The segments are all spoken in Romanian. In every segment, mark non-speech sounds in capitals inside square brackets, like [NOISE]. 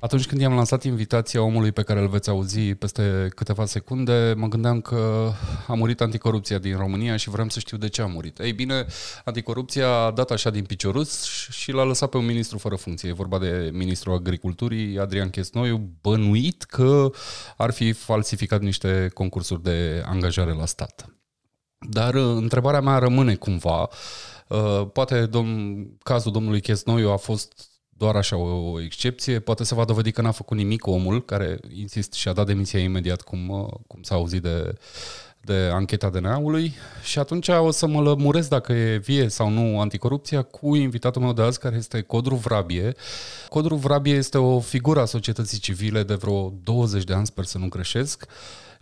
Atunci când i-am lansat invitația omului pe care îl veți auzi peste câteva secunde, mă gândeam că a murit anticorupția din România și vreau să știu de ce a murit. Ei bine, anticorupția a dat așa din piciorus și l-a lăsat pe un ministru fără funcție. E vorba de ministrul agriculturii, Adrian Chesnoiu, bănuit că ar fi falsificat niște concursuri de angajare la stat. Dar uh, întrebarea mea rămâne cumva, uh, poate domn, cazul domnului Chesnoiu a fost doar așa o, o excepție. Poate se va dovedi că n-a făcut nimic omul, care, insist, și-a dat demisia imediat, cum, uh, cum s-a auzit de, de ancheta DNA-ului și atunci o să mă lămuresc dacă e vie sau nu anticorupția cu invitatul meu de azi, care este Codru Vrabie. Codru Vrabie este o figură a societății civile de vreo 20 de ani, sper să nu greșesc,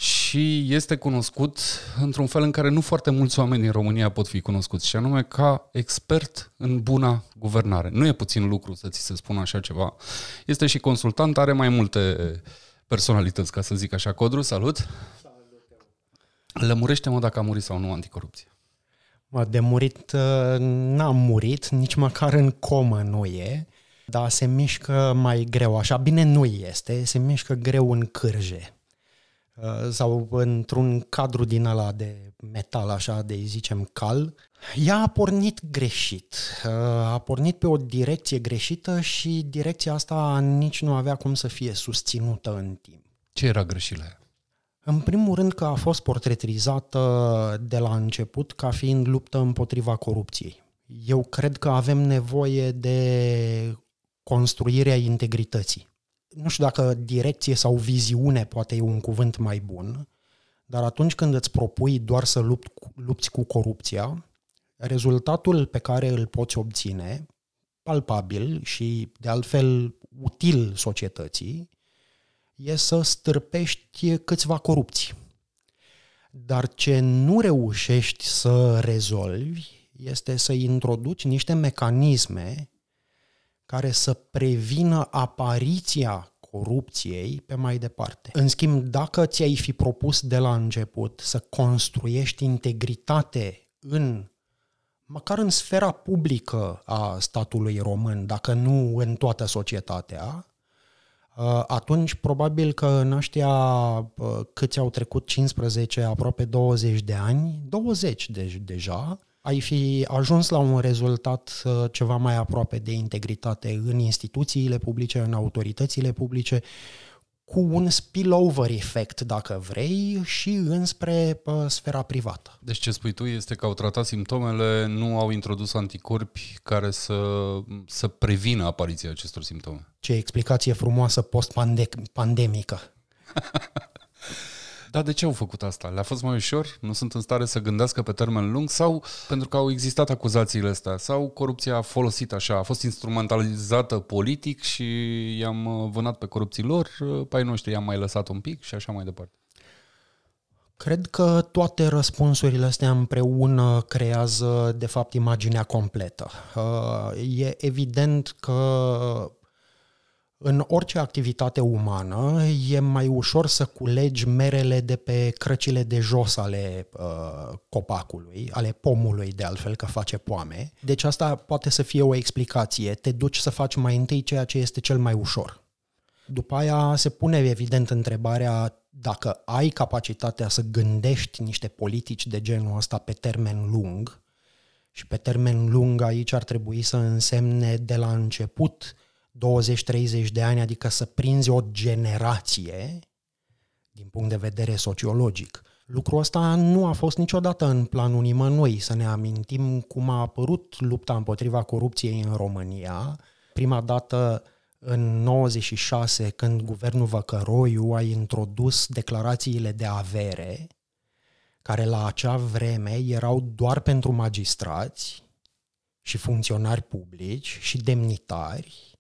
și este cunoscut într-un fel în care nu foarte mulți oameni din România pot fi cunoscuți, și anume ca expert în buna guvernare. Nu e puțin lucru să ți se spună așa ceva. Este și consultant, are mai multe personalități, ca să zic așa. Codru, salut! Lămurește-mă dacă a murit sau nu anticorupție. Mă, de murit uh, n-am murit, nici măcar în comă nu e, dar se mișcă mai greu, așa bine nu este, se mișcă greu în cârje uh, sau într-un cadru din ăla de metal, așa, de zicem cal, ea a pornit greșit. Uh, a pornit pe o direcție greșită și direcția asta nici nu avea cum să fie susținută în timp. Ce era greșit la ea? În primul rând că a fost portretizată de la început ca fiind luptă împotriva corupției. Eu cred că avem nevoie de construirea integrității. Nu știu dacă direcție sau viziune poate e un cuvânt mai bun, dar atunci când îți propui doar să lupt, lupți cu corupția, rezultatul pe care îl poți obține, palpabil și de altfel util societății, e să stârpești câțiva corupți. Dar ce nu reușești să rezolvi este să introduci niște mecanisme care să prevină apariția corupției pe mai departe. În schimb, dacă ți-ai fi propus de la început să construiești integritate în măcar în sfera publică a statului român, dacă nu în toată societatea, Uh, atunci probabil că în ăștia uh, câți au trecut 15, aproape 20 de ani, 20 de, deja, ai fi ajuns la un rezultat uh, ceva mai aproape de integritate în instituțiile publice, în autoritățile publice, cu un spillover efect, dacă vrei, și înspre uh, sfera privată. Deci ce spui tu este că au tratat simptomele, nu au introdus anticorpi care să, să prevină apariția acestor simptome. Ce explicație frumoasă post-pandemică. [LAUGHS] Dar de ce au făcut asta? Le-a fost mai ușor? Nu sunt în stare să gândească pe termen lung? Sau pentru că au existat acuzațiile astea? Sau corupția a folosit așa, a fost instrumentalizată politic și i-am uh, vânat pe corupții lor, uh, pe ai noștri i-am mai lăsat un pic și așa mai departe? Cred că toate răspunsurile astea împreună creează, de fapt, imaginea completă. Uh, e evident că în orice activitate umană e mai ușor să culegi merele de pe crăcile de jos ale uh, copacului, ale pomului de altfel că face poame. Deci asta poate să fie o explicație. Te duci să faci mai întâi ceea ce este cel mai ușor. După aia se pune evident întrebarea dacă ai capacitatea să gândești niște politici de genul ăsta pe termen lung, și pe termen lung aici ar trebui să însemne de la început 20-30 de ani, adică să prinzi o generație din punct de vedere sociologic. Lucrul ăsta nu a fost niciodată în planul nimănui. Să ne amintim cum a apărut lupta împotriva corupției în România. Prima dată în 96, când guvernul Văcăroiu a introdus declarațiile de avere, care la acea vreme erau doar pentru magistrați și funcționari publici și demnitari,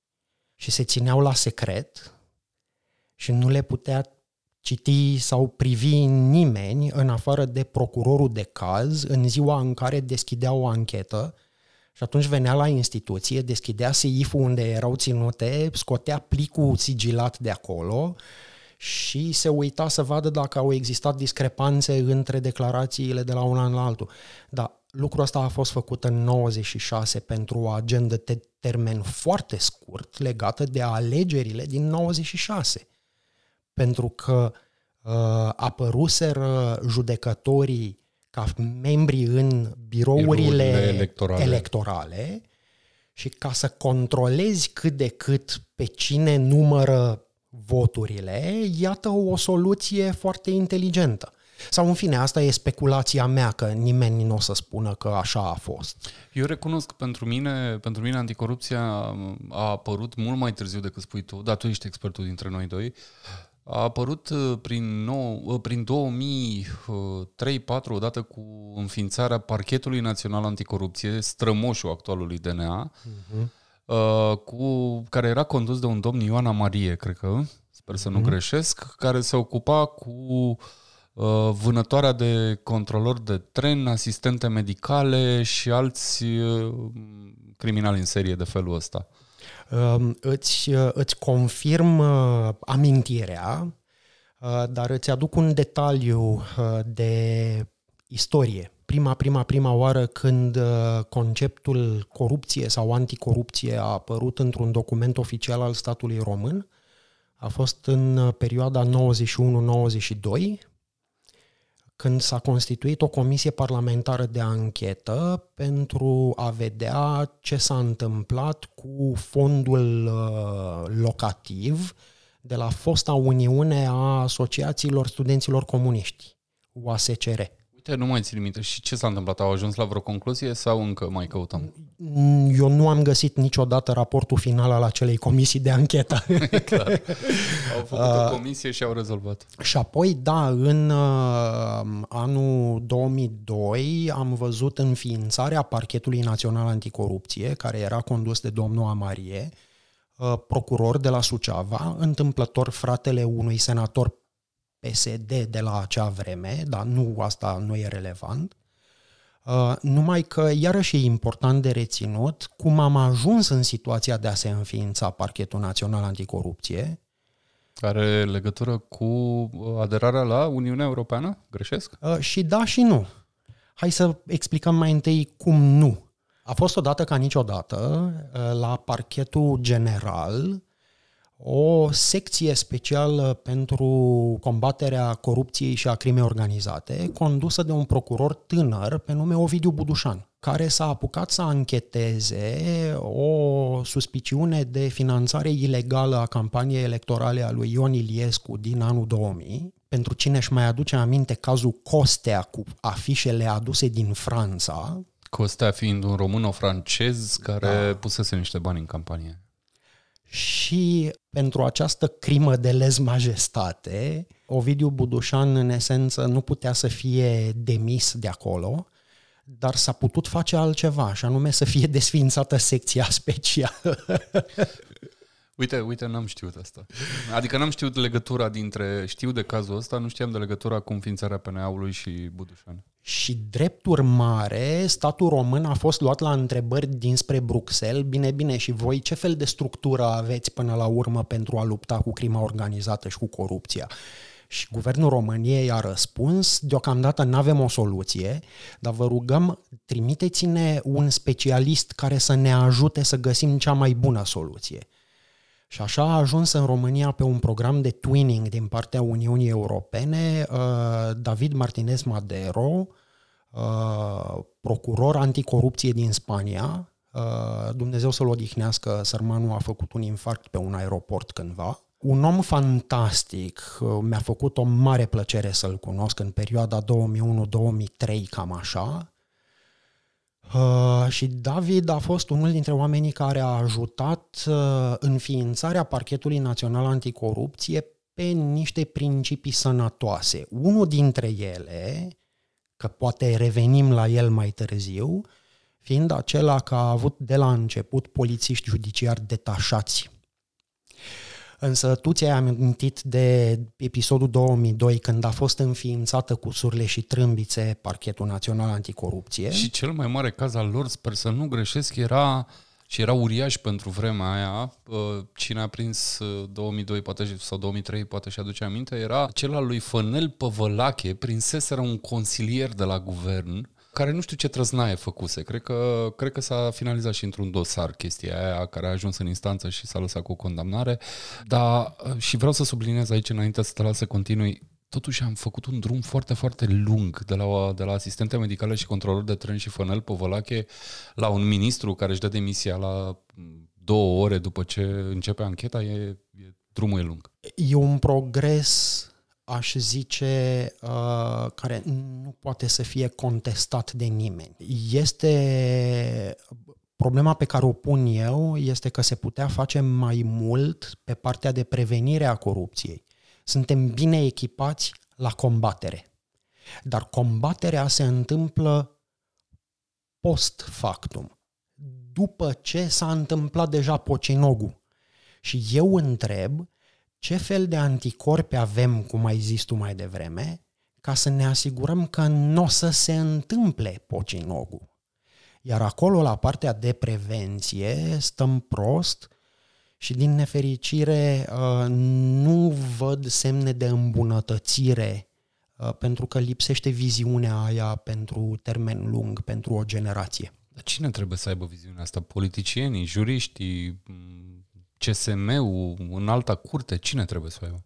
și se țineau la secret și nu le putea citi sau privi nimeni în afară de procurorul de caz în ziua în care deschidea o anchetă și atunci venea la instituție, deschidea seiful unde erau ținute, scotea plicul sigilat de acolo și se uita să vadă dacă au existat discrepanțe între declarațiile de la un an la altul. Dar Lucrul ăsta a fost făcut în 96 pentru o agendă de termen foarte scurt legată de alegerile din 96. Pentru că uh, apăruseră judecătorii ca membri în birourile electorale. electorale și ca să controlezi cât de cât pe cine numără voturile, iată o soluție foarte inteligentă. Sau în fine, asta e speculația mea, că nimeni nu o să spună că așa a fost. Eu recunosc că pentru mine, pentru mine anticorupția a apărut mult mai târziu decât spui tu, dar tu ești expertul dintre noi doi. A apărut uh, prin, nou, uh, prin 2003-2004, odată cu înființarea Parchetului Național Anticorupție, strămoșul actualului DNA, uh-huh. Mhm. cu, care era condus de un domn Ioana Marie, cred că, sper să nu uh-huh. greșesc, care se ocupa cu uh, vânătoarea de controlori de tren, asistente medicale și alți uh, criminali în serie de felul ăsta. Um, îți, uh, îți confirm uh, amintirea, uh, dar îți aduc un detaliu de istorie. Prima, prima, prima oară când conceptul corupție sau anticorupție a apărut într-un document oficial al statului român, a fost în perioada 91-92, când s-a constituit o comisie parlamentară de anchetă pentru a vedea ce s-a întâmplat cu fondul uh, locativ de la fosta Uniune a Asociațiilor Studenților Comuniști, UASCR. Uite, nu mai țin minte. Și ce s-a întâmplat? Au ajuns la vreo concluzie sau încă mai căutăm? Eu nu am găsit niciodată raportul final al acelei comisii de anchetă. [LAUGHS] Clar. Au făcut uh, o comisie și au rezolvat. Și apoi, da, în uh, anul 2002 am văzut înființarea Parchetului Național Anticorupție, care era condus de domnul Amarie, uh, procuror de la Suceava, întâmplător fratele unui senator PSD de la acea vreme, dar nu asta nu e relevant, uh, numai că iarăși e important de reținut cum am ajuns în situația de a se înființa Parchetul Național Anticorupție. Are legătură cu aderarea la Uniunea Europeană? Greșesc? Uh, și da și nu. Hai să explicăm mai întâi cum nu. A fost odată ca niciodată uh, la parchetul general o secție specială pentru combaterea corupției și a crimei organizate, condusă de un procuror tânăr pe nume Ovidiu Budușan, care s-a apucat să ancheteze o suspiciune de finanțare ilegală a campaniei electorale a lui Ion Iliescu din anul 2000. Pentru cine își mai aduce aminte cazul Costea cu afișele aduse din Franța, Costea fiind un româno-francez care da. pusese niște bani în campanie și pentru această crimă de lez majestate, Ovidiu Budușan, în esență, nu putea să fie demis de acolo, dar s-a putut face altceva, și anume să fie desfințată secția [LAUGHS] specială. Uite, uite, n-am știut asta. Adică n-am știut legătura dintre, știu de cazul ăsta, nu știam de legătura cu înființarea PNA-ului și Budușan. Și drept urmare, statul român a fost luat la întrebări dinspre Bruxelles, bine, bine, și voi ce fel de structură aveți până la urmă pentru a lupta cu crima organizată și cu corupția? Și guvernul României a răspuns, deocamdată nu avem o soluție, dar vă rugăm, trimiteți-ne un specialist care să ne ajute să găsim cea mai bună soluție. Și așa a ajuns în România pe un program de twinning din partea Uniunii Europene uh, David Martinez Madero, uh, procuror anticorupție din Spania. Uh, Dumnezeu să-l odihnească, sărmanul a făcut un infarct pe un aeroport cândva. Un om fantastic, mi-a făcut o mare plăcere să-l cunosc în perioada 2001-2003, cam așa. Uh, și David a fost unul dintre oamenii care a ajutat uh, înființarea Parchetului Național Anticorupție pe niște principii sănătoase. Unul dintre ele, că poate revenim la el mai târziu, fiind acela că a avut de la început polițiști judiciari detașați Însă tu ți-ai amintit de episodul 2002 când a fost înființată cu surle și trâmbițe Parchetul Național Anticorupție. Și cel mai mare caz al lor, sper să nu greșesc, era și era uriaș pentru vremea aia. Cine a prins 2002 poate, sau 2003, poate și aduce aminte, era cel al lui Fănel Păvălache. Prinseseră un consilier de la guvern care nu știu ce trăznaie făcuse. Cred că, cred că s-a finalizat și într-un dosar chestia aia care a ajuns în instanță și s-a lăsat cu o condamnare. Dar și vreau să subliniez aici înainte să te las să continui totuși am făcut un drum foarte, foarte lung de la, de la asistente medicale și controlor de tren și fănel pe Vălache la un ministru care își dă demisia la două ore după ce începe ancheta, e, e drumul e lung. E un progres, aș zice, uh, care nu poate să fie contestat de nimeni. Este Problema pe care o pun eu este că se putea face mai mult pe partea de prevenire a corupției suntem bine echipați la combatere. Dar combaterea se întâmplă post factum, după ce s-a întâmplat deja pocinogul. Și eu întreb ce fel de anticorpi avem, cum ai zis tu mai devreme, ca să ne asigurăm că nu o să se întâmple pocinogul. Iar acolo, la partea de prevenție, stăm prost și din nefericire uh, nu văd semne de îmbunătățire uh, pentru că lipsește viziunea aia pentru termen lung, pentru o generație. Dar cine trebuie să aibă viziunea asta? Politicienii, juriștii, CSM-ul, în alta curte? Cine trebuie să o aibă?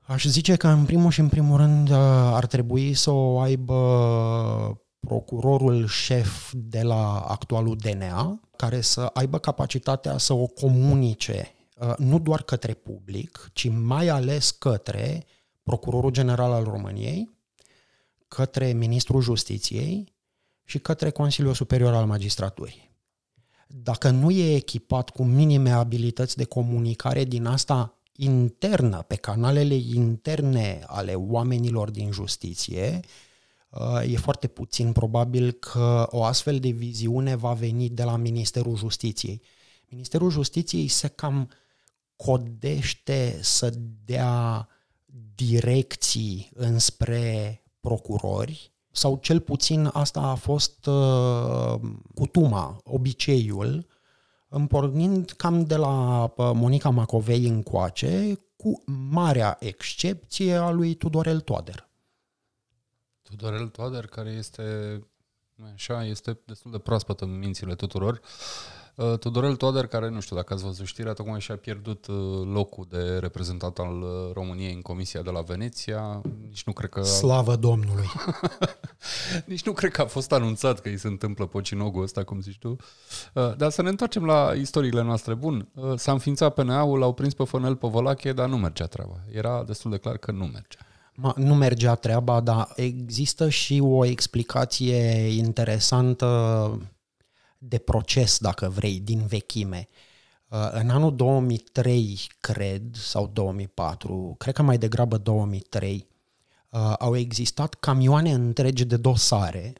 Aș zice că în primul și în primul rând uh, ar trebui să o aibă procurorul șef de la actualul DNA, care să aibă capacitatea să o comunice uh, nu doar către public, ci mai ales către Procurorul General al României, către Ministrul Justiției și către Consiliul Superior al Magistraturii. Dacă nu e echipat cu minime abilități de comunicare din asta internă, pe canalele interne ale oamenilor din justiție, e foarte puțin probabil că o astfel de viziune va veni de la Ministerul Justiției. Ministerul Justiției se cam codește să dea direcții înspre procurori, sau cel puțin asta a fost uh, cutuma, obiceiul, împornind cam de la uh, Monica Macovei încoace, cu marea excepție a lui Tudorel Toader. Tudorel Toader, care este așa, este destul de proaspăt în mințile tuturor. Uh, Tudorel Toader, care nu știu dacă ați văzut știrea, tocmai și-a pierdut uh, locul de reprezentant al uh, României în Comisia de la Veneția. Nici nu cred că... Slavă Domnului! [LAUGHS] Nici nu cred că a fost anunțat că îi se întâmplă pocinogul ăsta, cum zici tu. Dar să ne întoarcem la istoriile noastre. Bun, s-a înființat PNA-ul, l-au prins pe Fănel pe Volache, dar nu mergea treaba. Era destul de clar că nu mergea nu mergea treaba, dar există și o explicație interesantă de proces, dacă vrei, din vechime. Uh, în anul 2003, cred, sau 2004, cred că mai degrabă 2003, uh, au existat camioane întregi de dosare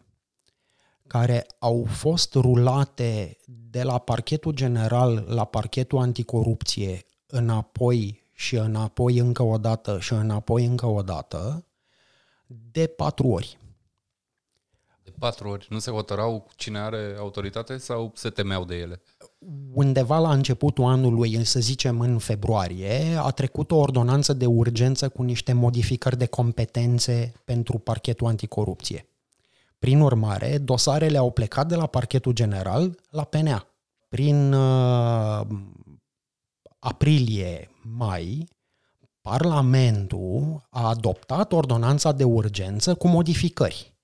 care au fost rulate de la parchetul general la parchetul anticorupție înapoi și înapoi încă o dată și înapoi încă o dată de patru ori. De patru ori? Nu se hotărau cine are autoritate sau se temeau de ele? Undeva la începutul anului, să zicem în februarie, a trecut o ordonanță de urgență cu niște modificări de competențe pentru parchetul anticorupție. Prin urmare, dosarele au plecat de la parchetul general la PNA. Prin uh, aprilie-mai, Parlamentul a adoptat ordonanța de urgență cu modificări.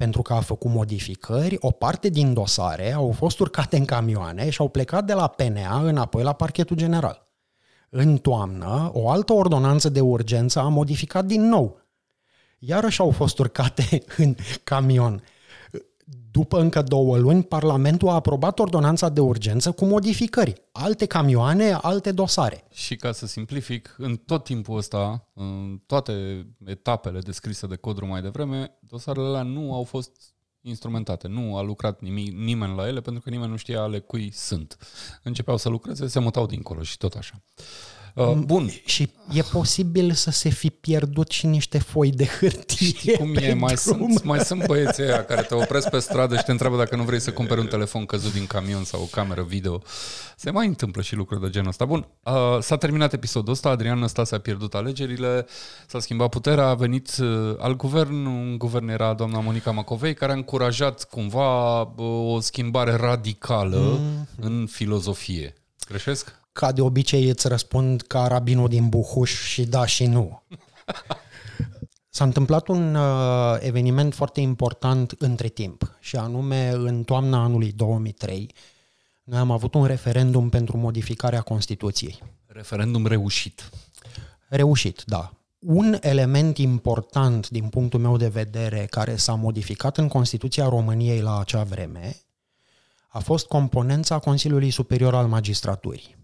Pentru că a făcut modificări, o parte din dosare au fost urcate în camioane și au plecat de la PNA înapoi la parchetul general. În toamnă, o altă ordonanță de urgență a modificat din nou. Iarăși au fost urcate [LAUGHS] în camion după încă două luni, Parlamentul a aprobat ordonanța de urgență cu modificări. Alte camioane, alte dosare. Și ca să simplific, în tot timpul ăsta, în toate etapele descrise de codru mai devreme, dosarele alea nu au fost instrumentate. Nu a lucrat nimic, nimeni la ele pentru că nimeni nu știa ale cui sunt. Începeau să lucreze, se mutau dincolo și tot așa. Uh, bun. Și e posibil să se fi pierdut și niște foi de hârtie Știi cum e? Mai sunt, mai sunt băieții aia care te opresc pe stradă și te întreabă dacă nu vrei să cumperi un telefon căzut din camion sau o cameră video. Se mai întâmplă și lucruri de genul ăsta. Bun, uh, s-a terminat episodul ăsta, Adrian Năstase a pierdut alegerile, s-a schimbat puterea, a venit uh, al guvern, un guvern era doamna Monica Macovei, care a încurajat cumva uh, o schimbare radicală mm. în filozofie. Greșesc? Ca de obicei îți răspund ca rabinul din Buhuș și da și nu. [LAUGHS] S-a întâmplat un uh, eveniment foarte important între timp și anume în toamna anului 2003 noi am avut un referendum pentru modificarea Constituției. Referendum reușit. Reușit, da. Un element important din punctul meu de vedere care s-a modificat în Constituția României la acea vreme a fost componența Consiliului Superior al Magistraturii.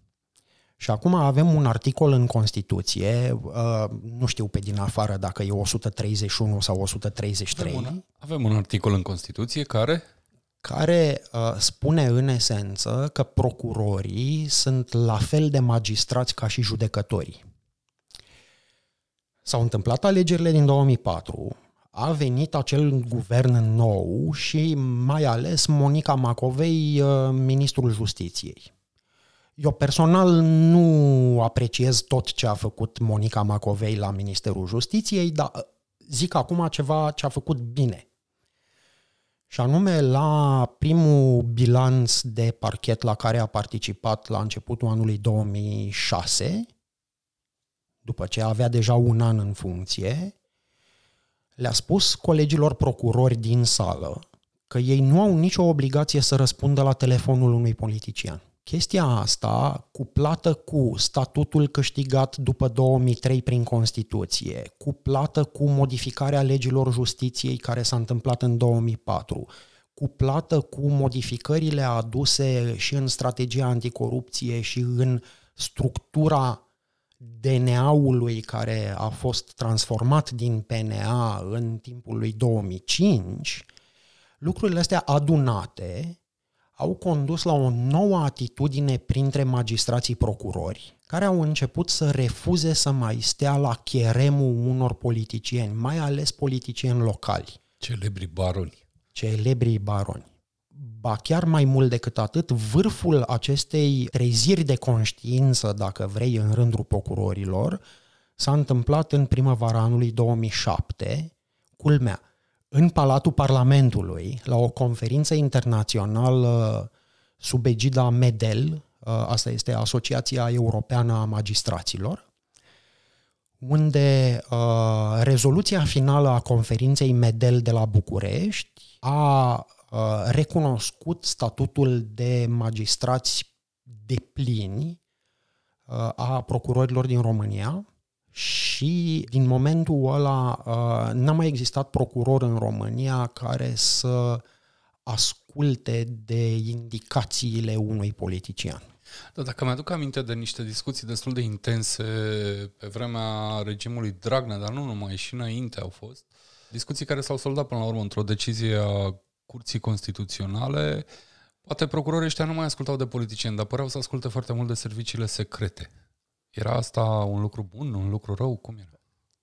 Și acum avem un articol în Constituție, uh, nu știu pe din afară dacă e 131 sau 133. Avem un, avem un articol în Constituție care care uh, spune în esență că procurorii sunt la fel de magistrați ca și judecătorii. S-au întâmplat alegerile din 2004, a venit acel guvern nou și mai ales Monica Macovei, uh, ministrul justiției. Eu personal nu apreciez tot ce a făcut Monica Macovei la Ministerul Justiției, dar uh, zic acum ceva ce a făcut bine. Și anume la primul bilanț de parchet la care a participat la începutul anului 2006, după ce avea deja un an în funcție, le-a spus colegilor procurori din sală că ei nu au nicio obligație să răspundă la telefonul unui politician. Chestia asta, cuplată cu statutul câștigat după 2003 prin Constituție, cuplată cu modificarea legilor justiției care s-a întâmplat în 2004, cuplată cu modificările aduse și în strategia anticorupție și în structura DNA-ului care a fost transformat din PNA în timpul lui 2005, lucrurile astea adunate au condus la o nouă atitudine printre magistrații procurori, care au început să refuze să mai stea la cheremul unor politicieni, mai ales politicieni locali. Celebri baroni. Celebri baroni. Ba chiar mai mult decât atât, vârful acestei treziri de conștiință, dacă vrei, în rândul procurorilor, s-a întâmplat în primăvara anului 2007, culmea, în Palatul Parlamentului, la o conferință internațională sub egida MEDEL, asta este Asociația Europeană a Magistraților, unde uh, rezoluția finală a conferinței MEDEL de la București a uh, recunoscut statutul de magistrați de plini uh, a procurorilor din România și din momentul ăla uh, n-a mai existat procuror în România care să asculte de indicațiile unui politician. Da, dacă mi-aduc aminte de niște discuții destul de intense pe vremea regimului Dragnea, dar nu numai, și înainte au fost, discuții care s-au soldat până la urmă într-o decizie a Curții Constituționale, poate procurorii ăștia nu mai ascultau de politicieni, dar păreau să asculte foarte mult de serviciile secrete. Era asta un lucru bun, un lucru rău? Cum era?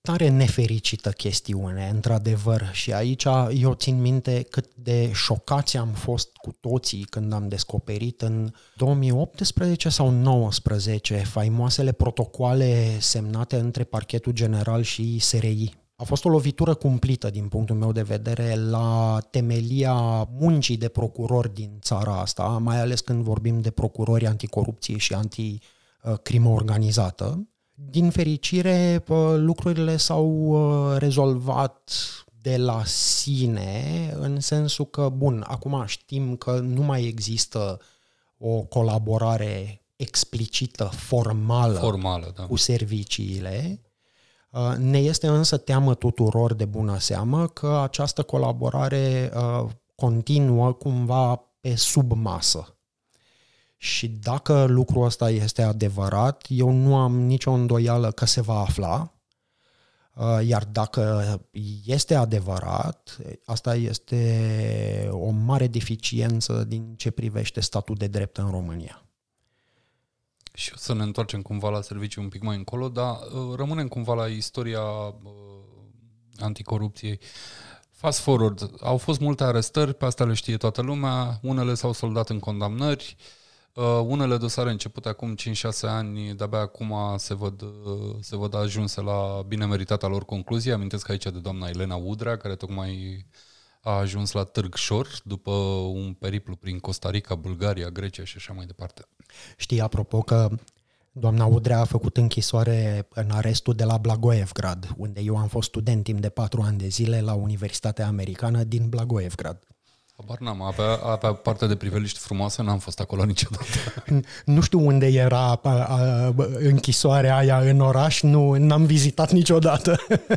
Tare nefericită chestiune, într-adevăr. Și aici eu țin minte cât de șocați am fost cu toții când am descoperit în 2018 sau 2019 faimoasele protocoale semnate între parchetul general și SRI. A fost o lovitură cumplită din punctul meu de vedere la temelia muncii de procurori din țara asta, mai ales când vorbim de procurori anticorupție și anti Uh, crimă organizată. Din fericire, lucrurile s-au uh, rezolvat de la sine, în sensul că, bun, acum știm că nu mai există o colaborare explicită, formală, formală da. cu serviciile. Uh, ne este însă teamă tuturor de bună seamă că această colaborare continuă cumva pe sub masă. Și dacă lucrul ăsta este adevărat, eu nu am nicio îndoială că se va afla, uh, iar dacă este adevărat, asta este o mare deficiență din ce privește statul de drept în România. Și o să ne întoarcem cumva la serviciu un pic mai încolo, dar uh, rămânem cumva la istoria uh, anticorupției. Fast forward, au fost multe arestări, pe asta le știe toată lumea, unele s-au soldat în condamnări, uh, unele dosare începute acum 5-6 ani, de-abia acum se văd, uh, se văd ajunse la bine meritata lor concluzie. Amintesc aici de doamna Elena Udrea, care tocmai a ajuns la Târg Șor după un periplu prin Costa Rica, Bulgaria, Grecia și așa mai departe. Știi, apropo, că doamna Udrea a făcut închisoare în arestul de la Blagoevgrad, unde eu am fost student timp de patru ani de zile la Universitatea Americană din Blagoevgrad. Habar n-am, avea, avea parte de priveliști frumoase, n-am fost acolo niciodată. [LAUGHS] Nu știu unde era a, a, închisoarea aia în oraș, nu n-am vizitat niciodată.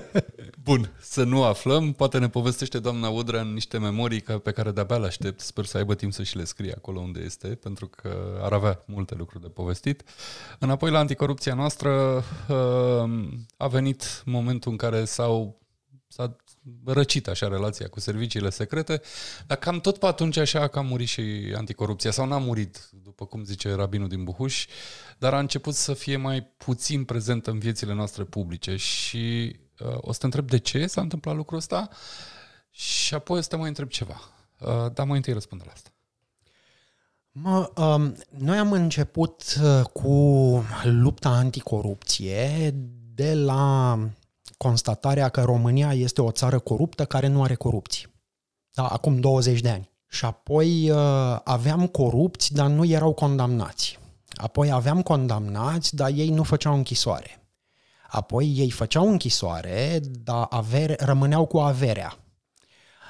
[LAUGHS] Bun, să nu aflăm, poate ne povestește doamna Udrea în niște memorii pe care de-abia le aștept, sper să aibă timp să și le scrie acolo unde este, pentru că ar avea multe lucruri de povestit. Înapoi la anticorupția noastră uh, a venit momentul în care s-au s-a răcit așa relația cu serviciile secrete, dar cam tot pe atunci așa că a murit și anticorupția, sau n-a murit, după cum zice rabinul din Buhuș, dar a început să fie mai puțin prezent în viețile noastre publice și uh, o să te întreb de ce s-a întâmplat lucrul ăsta și apoi o să te mai întreb ceva. Uh, dar mai întâi răspunde la asta. Mă, um, noi am început uh, cu lupta anticorupție de la constatarea că România este o țară coruptă care nu are corupții. Da, acum 20 de ani. Și apoi uh, aveam corupți, dar nu erau condamnați. Apoi aveam condamnați, dar ei nu făceau închisoare. Apoi ei făceau închisoare, dar avere, rămâneau cu averea.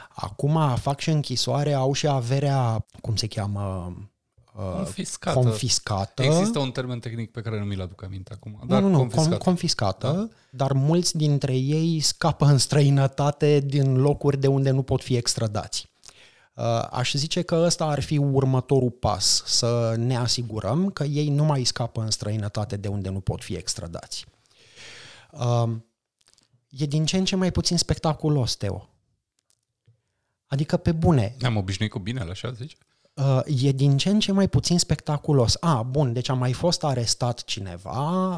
Acum fac și închisoare, au și averea, cum se cheamă, confiscată. confiscată. Există un termen tehnic pe care nu mi-l aduc aminte acum. Dar nu, nu, nu, confiscată. confiscată, da? dar mulți dintre ei scapă în străinătate din locuri de unde nu pot fi extradați. Uh, aș zice că ăsta ar fi următorul pas, să ne asigurăm că ei nu mai scapă în străinătate de unde nu pot fi extradați. Uh, e din ce în ce mai puțin spectaculos, Teo. Adică pe bune. Am obișnuit cu binele, așa zici? Uh, e din ce în ce mai puțin spectaculos. A, bun, deci a mai fost arestat cineva,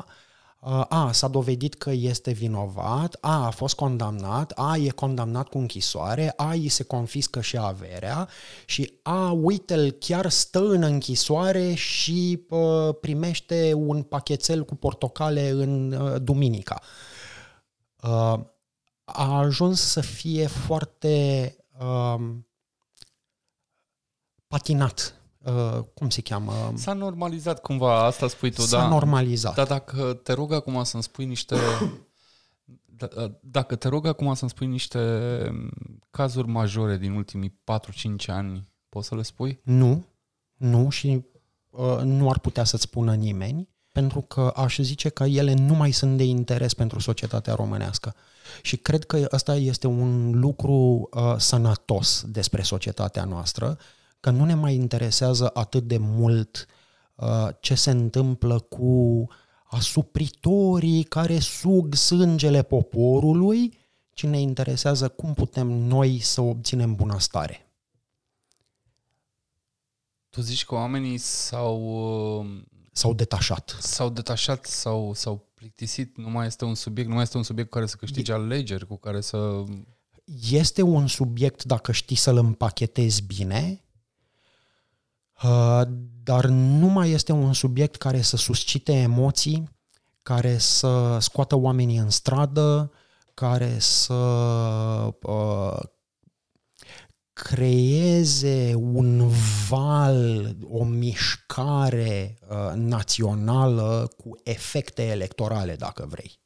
uh, a, s-a dovedit că este vinovat, a, a fost condamnat, a, e condamnat cu închisoare, a, îi se confiscă și averea. Și a, uite-l, chiar stă în închisoare și uh, primește un pachetel cu portocale în uh, duminica. Uh, a ajuns să fie foarte... Uh, patinat. Uh, cum se cheamă? S-a normalizat cumva, asta spui tu, S-a da? normalizat. Dar dacă te rog acum să-mi spui niște... [COUGHS] Da, dacă te rog acum să-mi spui niște cazuri majore din ultimii 4-5 ani, poți să le spui? Nu, nu și uh, nu ar putea să-ți spună nimeni, pentru că aș zice că ele nu mai sunt de interes pentru societatea românească. Și cred că ăsta este un lucru uh, sănătos despre societatea noastră, că nu ne mai interesează atât de mult uh, ce se întâmplă cu asupritorii care sug sângele poporului, ci ne interesează cum putem noi să obținem bunăstare. Tu zici că oamenii s-au... Uh, s-au detașat. S-au detașat sau s-au plictisit, nu mai este un subiect, nu mai este un subiect cu care să câștige alegeri, cu care să... Este un subiect dacă știi să-l împachetezi bine, Uh, dar nu mai este un subiect care să suscite emoții, care să scoată oamenii în stradă, care să uh, creeze un val, o mișcare uh, națională cu efecte electorale, dacă vrei.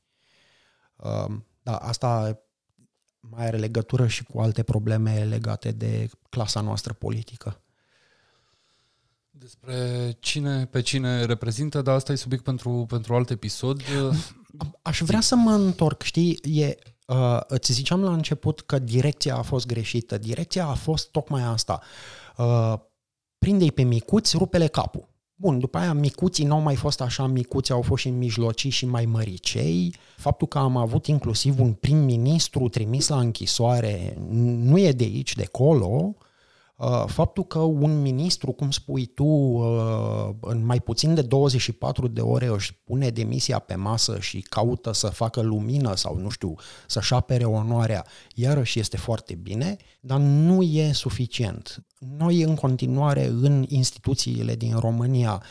Uh, da, asta mai are legătură și cu alte probleme legate de clasa noastră politică despre cine pe cine reprezintă, dar asta e subiect pentru, pentru alt episod. Aș vrea să mă întorc, știi, e, uh, îți ziceam la început că direcția a fost greșită. Direcția a fost tocmai asta. Uh, prinde-i pe micuți, rupele capul. Bun, după aia micuții nu au mai fost așa micuți, au fost și mijlocii și mai măricei. Faptul că am avut inclusiv un prim-ministru trimis la închisoare nu e de aici, de acolo. Uh, faptul că un ministru, cum spui tu, uh, în mai puțin de 24 de ore își pune demisia pe masă și caută să facă lumină sau, nu știu, să-și apere onoarea, iarăși este foarte bine, dar nu e suficient. Noi, în continuare, în instituțiile din România,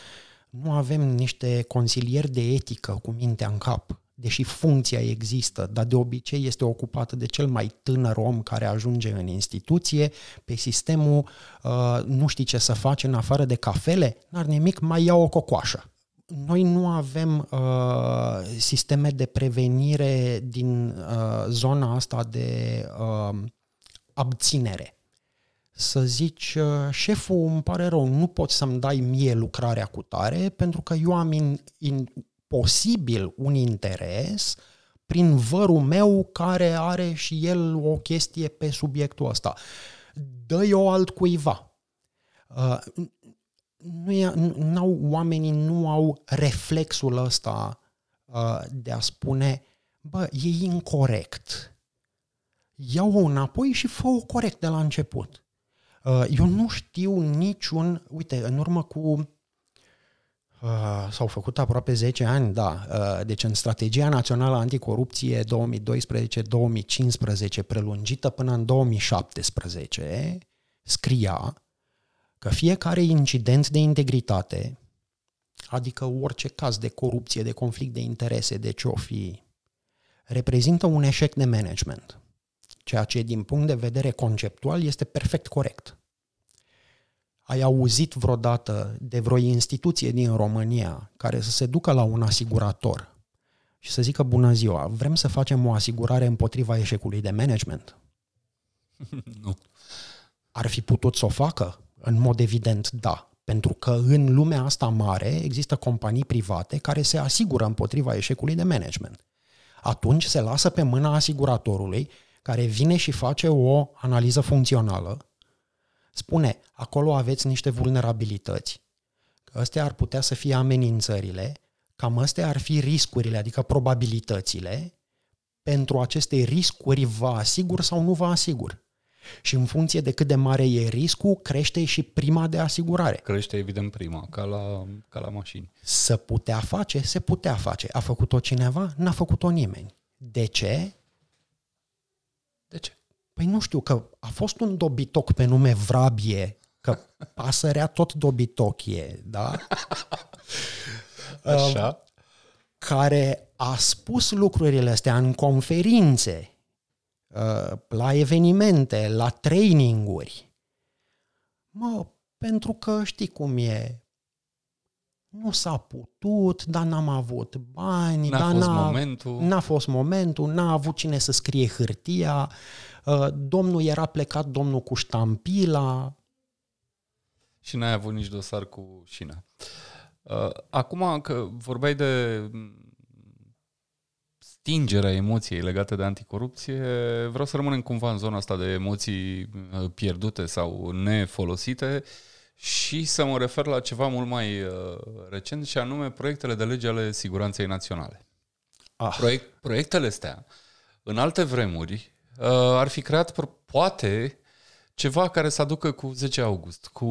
nu avem niște consilieri de etică cu mintea în cap deși funcția există, dar de obicei este ocupată de cel mai tânăr om care ajunge în instituție, pe sistemul uh, nu știi ce să faci în afară de cafele, n-ar nimic, mai ia o cocoașă. Noi nu avem uh, sisteme de prevenire din uh, zona asta de uh, abținere să zici, uh, șeful, îmi pare rău, nu poți să-mi dai mie lucrarea cu tare pentru că eu am in, in, posibil un interes prin vărul meu care are și el o chestie pe subiectul ăsta. Dă-i o altcuiva. Uh, nu e, n-au, oamenii nu au reflexul ăsta uh, de a spune, bă, e incorrect. Iau-o înapoi și fă-o corect de la început. Uh, eu nu știu niciun, uite, în urmă cu Uh, s-au făcut aproape 10 ani, da. Uh, deci în Strategia Națională Anticorupție 2012-2015, prelungită până în 2017, scria că fiecare incident de integritate, adică orice caz de corupție, de conflict de interese, de ce o fi, reprezintă un eșec de management, ceea ce din punct de vedere conceptual este perfect corect ai auzit vreodată de vreo instituție din România care să se ducă la un asigurator și să zică bună ziua, vrem să facem o asigurare împotriva eșecului de management? [LAUGHS] Nu. Ar fi putut să o facă? În mod evident, da. Pentru că în lumea asta mare există companii private care se asigură împotriva eșecului de management. Atunci se lasă pe mâna asiguratorului care vine și face o analiză funcțională spune, acolo aveți niște vulnerabilități, că astea ar putea să fie amenințările, cam astea ar fi riscurile, adică probabilitățile, pentru aceste riscuri vă asigur sau nu vă asigur. Și în funcție de cât de mare e riscul, crește și prima de asigurare. Crește evident prima, ca la, ca la mașini. Să putea face, se putea face. A făcut-o cineva? N-a făcut-o nimeni. De ce? De ce? Păi nu știu, că a fost un dobitoc pe nume Vrabie, că [LAUGHS] pasărea tot dobitoc e, da? [LAUGHS] Așa. Um, care a spus lucrurile astea în conferințe, uh, la evenimente, la traininguri. Mă, pentru că știi cum e, nu s-a putut, dar n-am avut bani, n-a dar fost n-a, momentul. n-a fost momentul, n-a avut cine să scrie hârtia, uh, domnul era plecat, domnul cu ștampila. Și n-ai avut nici dosar cu șina. Uh, acum că vorbeai de stingerea emoției legate de anticorupție, vreau să rămânem cumva în zona asta de emoții uh, pierdute sau nefolosite și să mă refer la ceva mult mai uh, recent și anume proiectele de lege ale siguranței naționale. Ah. Proiect, proiectele astea, în alte vremuri, uh, ar fi creat poate ceva care să aducă cu 10 august, cu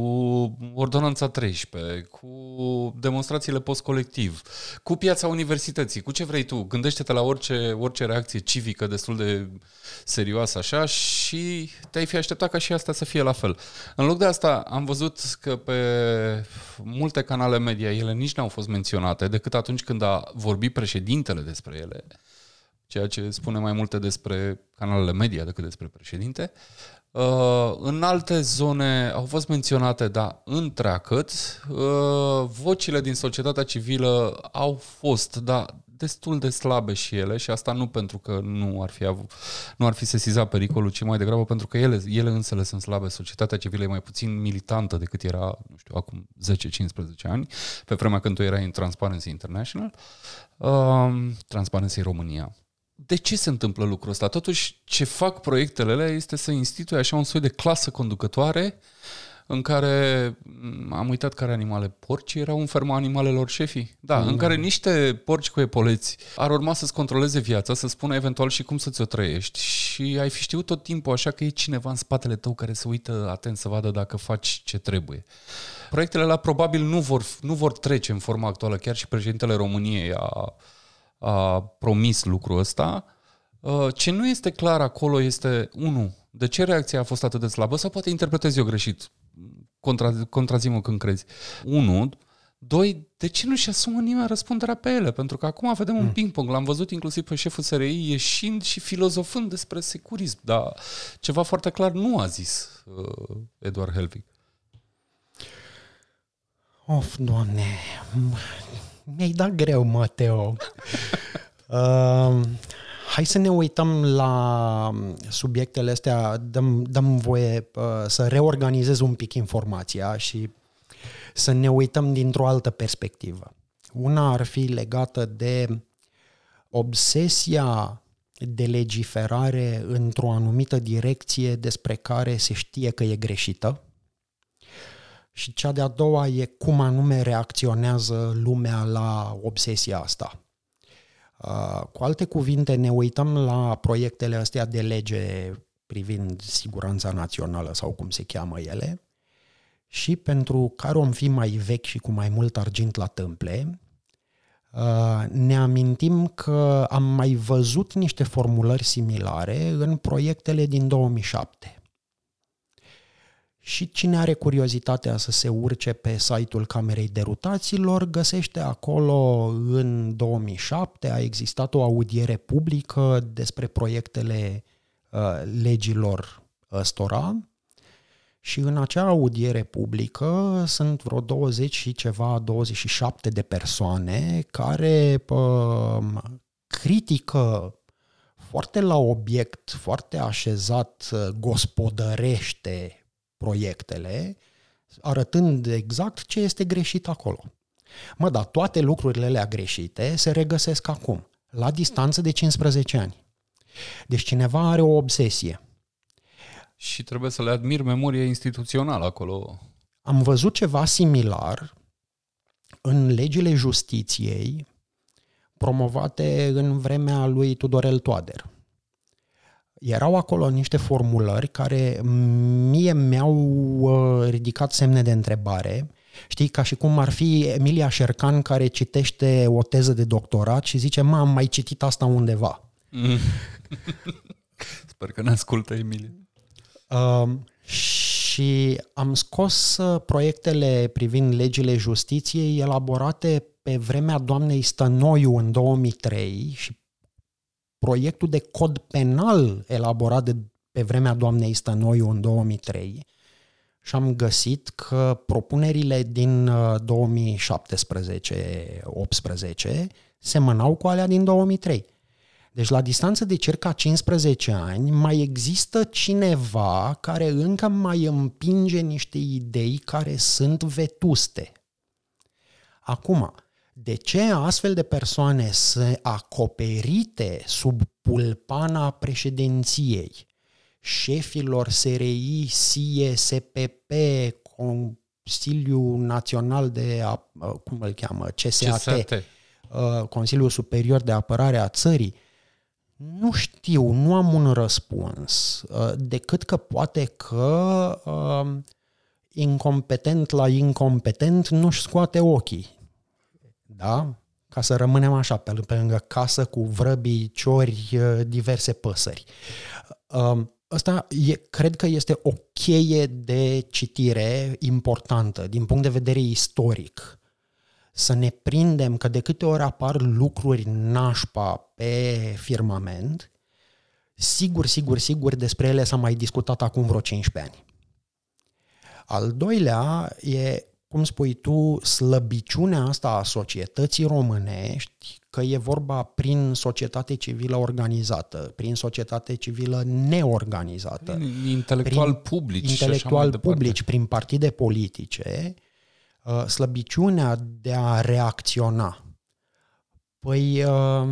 ordonanța 13, cu demonstrațiile post-colectiv, cu piața universității, cu ce vrei tu. Gândește-te la orice, orice reacție civică destul de serioasă așa și te-ai fi așteptat ca și asta să fie la fel. În loc de asta am văzut că pe multe canale media ele nici n-au fost menționate decât atunci când a vorbit președintele despre ele ceea ce spune mai multe despre canalele media decât despre președinte. Uh, în alte zone au fost menționate, dar întreagăt, uh, vocile din societatea civilă au fost, da, destul de slabe și ele și asta nu pentru că nu ar fi, avut, nu ar fi sesizat pericolul, ci mai degrabă pentru că ele, ele însele sunt slabe. Societatea civilă e mai puțin militantă decât era, nu știu, acum 10-15 ani, pe vremea când tu erai în Transparency International, uh, Transparency România de ce se întâmplă lucrul ăsta? Totuși, ce fac proiectele alea este să instituie așa un soi de clasă conducătoare în care mm, am uitat care animale porci erau în ferma animalelor șefii. Da, mm. în care niște porci cu epoleți ar urma să-ți controleze viața, să spună eventual și cum să-ți o trăiești și ai fi știut tot timpul așa că e cineva în spatele tău care se uită atent să vadă dacă faci ce trebuie. Proiectele la probabil nu vor, nu vor trece în forma actuală, chiar și președintele României a, a promis lucrul ăsta. Uh, ce nu este clar acolo este, unu, de ce reacția a fost atât de slabă sau poate interpretez eu greșit? Contra, contrazi-mă când crezi. Unu, Doi, de ce nu-și asumă nimeni răspunderea pe ele? Pentru că acum vedem un mm. ping-pong. L-am văzut inclusiv pe șeful SRI ieșind și filozofând despre securism, dar ceva foarte clar nu a zis uh, Eduard Helvig. Of, doamne, mi-ai dat greu, Mateo. uh, Hai să ne uităm la subiectele astea, dăm, dăm voie uh, să reorganizez un pic informația și să ne uităm dintr-o altă perspectivă. Una ar fi legată de obsesia de legiferare într-o anumită direcție despre care se știe că e greșită. Și cea de-a doua e cum anume reacționează lumea la obsesia asta. Uh, cu alte cuvinte, ne uităm la proiectele astea de lege privind siguranța națională sau cum se cheamă ele și pentru care om fi mai vechi și cu mai mult argint la tâmple, uh, ne amintim că am mai văzut niște formulări similare în proiectele din 2007. Și cine are curiozitatea să se urce pe site-ul Camerei Derutaților, găsește acolo în 2007 a existat o audiere publică despre proiectele uh, legilor ăstora. Și în acea audiere publică sunt vreo 20 și ceva, 27 de persoane care uh, critică foarte la obiect, foarte așezat, uh, gospodărește proiectele, arătând exact ce este greșit acolo. Mă, dar toate lucrurile alea greșite se regăsesc acum, la distanță de 15 ani. Deci cineva are o obsesie. Și trebuie să le admir memoria instituțională acolo. Am văzut ceva similar în legile justiției promovate în vremea lui Tudorel Toader erau acolo niște formulări care mie mi-au uh, ridicat semne de întrebare. Știi, ca și cum ar fi Emilia Șercan care citește o teză de doctorat și zice, mă, am mai citit asta undeva. Mm. [LAUGHS] Sper că ne ascultă Emilia. Uh, și am scos uh, proiectele privind legile justiției elaborate pe vremea doamnei Stănoiu în 2003 și proiectul de cod penal elaborat de, pe vremea doamnei Stănoiu în 2003 și am găsit că propunerile din 2017-18 uh, semănau cu alea din 2003. Deci la distanță de circa 15 ani mai există cineva care încă mai împinge niște idei care sunt vetuste. Acum, de ce astfel de persoane sunt acoperite sub pulpana președinției, șefilor SRI, SIE, SPP, Consiliul Național de, cum îl cheamă, CSAT, CSAT. Uh, Consiliul Superior de Apărare a Țării, nu știu, nu am un răspuns, uh, decât că poate că uh, incompetent la incompetent nu-și scoate ochii da? ca să rămânem așa, pe, pe lângă casă cu vrăbii, ciori, uh, diverse păsări. Um, Asta e, cred că este o cheie de citire importantă din punct de vedere istoric. Să ne prindem că de câte ori apar lucruri nașpa pe firmament, sigur, sigur, sigur despre ele s-a mai discutat acum vreo 15 ani. Al doilea e cum spui tu, slăbiciunea asta a societății românești, că e vorba prin societate civilă organizată, prin societate civilă neorganizată, prin intelectual prin publici, intelectual publici, prin partide politice, uh, slăbiciunea de a reacționa. Păi, uh,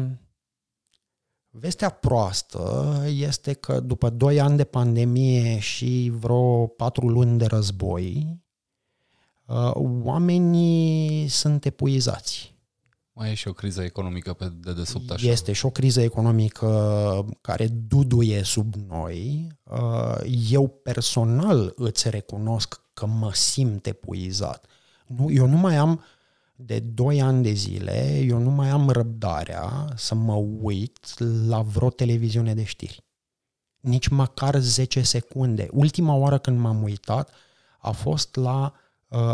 Vestea proastă este că după 2 ani de pandemie și vreo 4 luni de război, uh, oamenii sunt epuizați. Mai e și o criză economică pe dedesubt așa. Este și o criză economică care duduie sub noi. Uh, eu personal îți recunosc că mă simt epuizat. Nu, eu nu mai am de 2 ani de zile, eu nu mai am răbdarea să mă uit la vreo televiziune de știri. Nici măcar 10 secunde. Ultima oară când m-am uitat a fost la uh,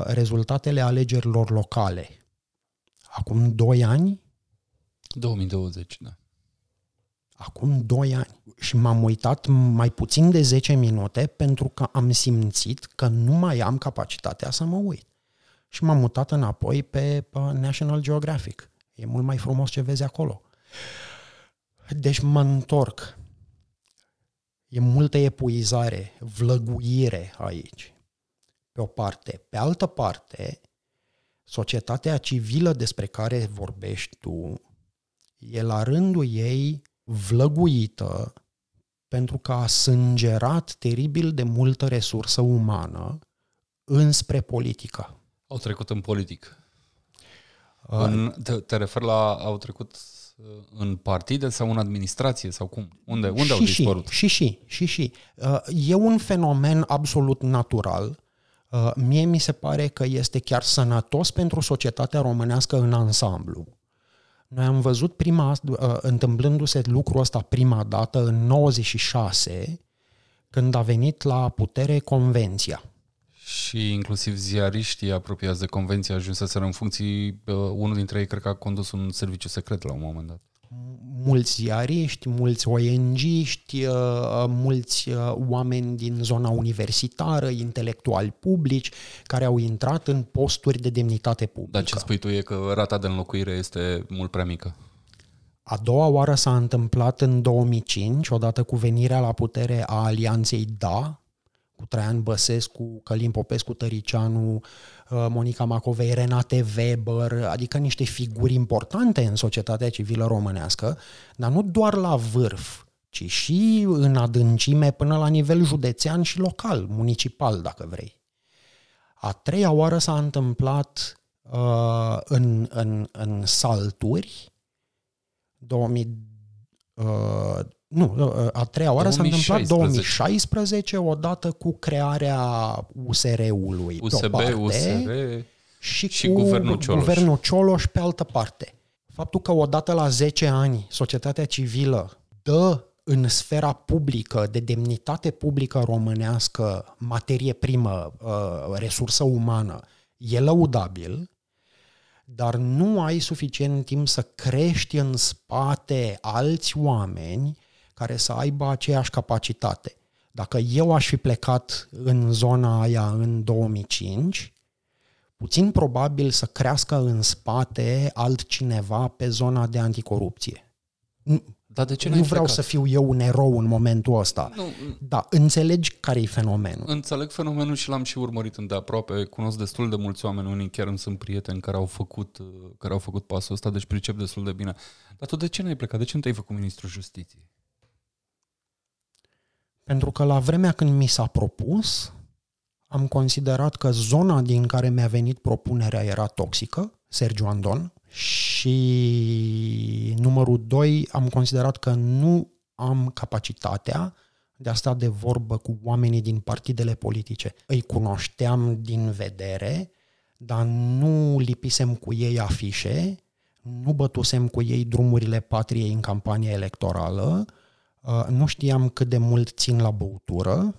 rezultatele alegerilor locale acum 2 ani? 2020, da. Acum 2 ani. Și m-am uitat mai puțin de 10 minute pentru că am simțit că nu mai am capacitatea să mă uit. Și m-am mutat înapoi pe, pe National Geographic. E mult mai frumos ce vezi acolo. Deci mă întorc. E multă epuizare, vlăguire aici. Pe o parte. Pe altă parte, societatea civilă despre care vorbești tu e la rândul ei vlăguită pentru că a sângerat teribil de multă resursă umană înspre politică. Au trecut în politic. Uh, în, te, te referi la au trecut uh, în partide sau în administrație sau cum? Unde, unde și au dispărut? Și, și, și, și. Uh, e un fenomen absolut natural Uh, mie mi se pare că este chiar sănătos pentru societatea românească în ansamblu. Noi am văzut prima, uh, întâmplându-se lucrul ăsta prima dată în 96, când a venit la putere convenția. Și inclusiv ziariștii apropiați de convenție ajunseseră în funcții, uh, unul dintre ei cred că a condus un serviciu secret la un moment dat mulți ziariști, mulți ONG-ști, uh, mulți uh, oameni din zona universitară, intelectuali publici, care au intrat în posturi de demnitate publică. Dar ce spui tu e că rata de înlocuire este mult prea mică? A doua oară s-a întâmplat în 2005, odată cu venirea la putere a alianței DA, cu Traian Băsescu, Călim Popescu, Tăricianu, uh, Monica Macovei, Renate Weber, adică niște figuri importante în societatea civilă românească, dar nu doar la vârf, ci și în adâncime până la nivel județean și local, municipal, dacă vrei. A treia oară s-a întâmplat uh, în, în, în salturi, 2000, uh, nu, ă, a treia oară 2016. s-a întâmplat 2016, odată cu crearea USR-ului. USB, parte, USR și, și cu guvernul Cioloș. guvernul Cioloș pe altă parte. Faptul că odată la 10 ani societatea civilă dă în sfera publică, de demnitate publică românească, materie primă, ă, resursă umană, e lăudabil, dar nu ai suficient timp să crești în spate alți oameni care să aibă aceeași capacitate. Dacă eu aș fi plecat în zona aia în 2005, puțin probabil să crească în spate altcineva pe zona de anticorupție. Dar de ce nu vreau plecat? să fiu eu un erou în momentul ăsta. Nu. Da, înțelegi care e fenomenul. Înțeleg fenomenul și l-am și urmărit îndeaproape. Cunosc destul de mulți oameni, unii chiar îmi sunt prieteni care au făcut, care au făcut pasul ăsta, deci pricep destul de bine. Dar tu de ce n-ai plecat? De ce nu te-ai făcut ministrul justiției? Pentru că la vremea când mi s-a propus, am considerat că zona din care mi-a venit propunerea era toxică, Sergiu Andon, și numărul doi, am considerat că nu am capacitatea de a sta de vorbă cu oamenii din partidele politice. Îi cunoșteam din vedere, dar nu lipisem cu ei afișe, nu bătusem cu ei drumurile patriei în campania electorală, Uh, nu știam cât de mult țin la băutură,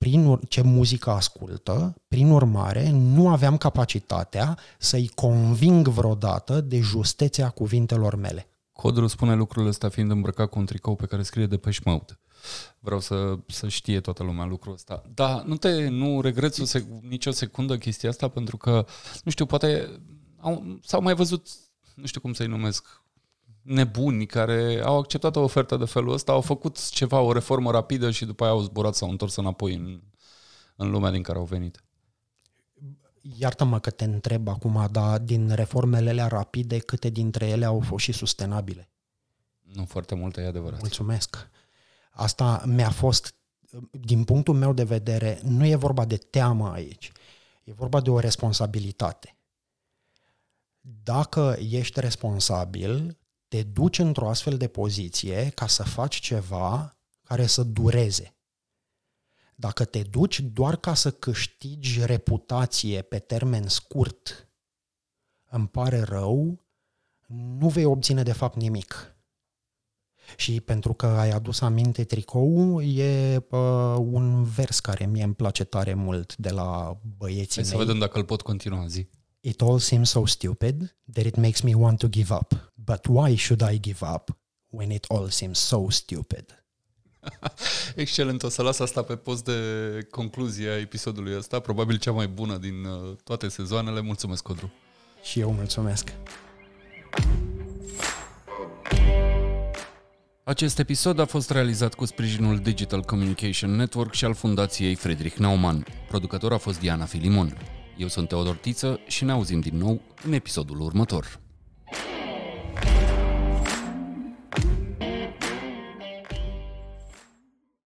prin ur- ce muzică ascultă, prin urmare nu aveam capacitatea să-i conving vreodată de justețea cuvintelor mele. Codru spune lucrurile astea fiind îmbrăcat cu un tricou pe care scrie de pe Mode. Vreau să, să știe toată lumea lucrul ăsta. Da, nu te, nu regreți o sec- nicio secundă chestia asta pentru că, nu știu, poate au, s-au mai văzut, nu știu cum să-i numesc, nebuni care au acceptat o ofertă de felul ăsta, au făcut ceva, o reformă rapidă și după aia au zburat, s-au întors înapoi în, în lumea din care au venit. Iartă-mă că te întreb acum, dar din reformele alea rapide, câte dintre ele au fost și sustenabile? Nu foarte multe, e adevărat. Mulțumesc. Asta mi-a fost, din punctul meu de vedere, nu e vorba de teamă aici. E vorba de o responsabilitate. Dacă ești responsabil, te duci într-o astfel de poziție ca să faci ceva care să dureze. Dacă te duci doar ca să câștigi reputație pe termen scurt, îmi pare rău, nu vei obține de fapt nimic. Și pentru că ai adus aminte tricou, e uh, un vers care mie îmi place tare mult de la băieții Hai mei. să vedem dacă îl pot continua, zi. It all seems so stupid that it makes me want to give up. But why should I give up when it all seems so stupid? [LAUGHS] Excelent, o să las asta pe post de concluzie a episodului ăsta, probabil cea mai bună din uh, toate sezoanele. Mulțumesc, Codru! Și eu mulțumesc. Acest episod a fost realizat cu sprijinul Digital Communication Network și al Fundației Friedrich Naumann. Producător a fost Diana Filimon. Eu sunt Teodor Tiță și ne auzim din nou în episodul următor.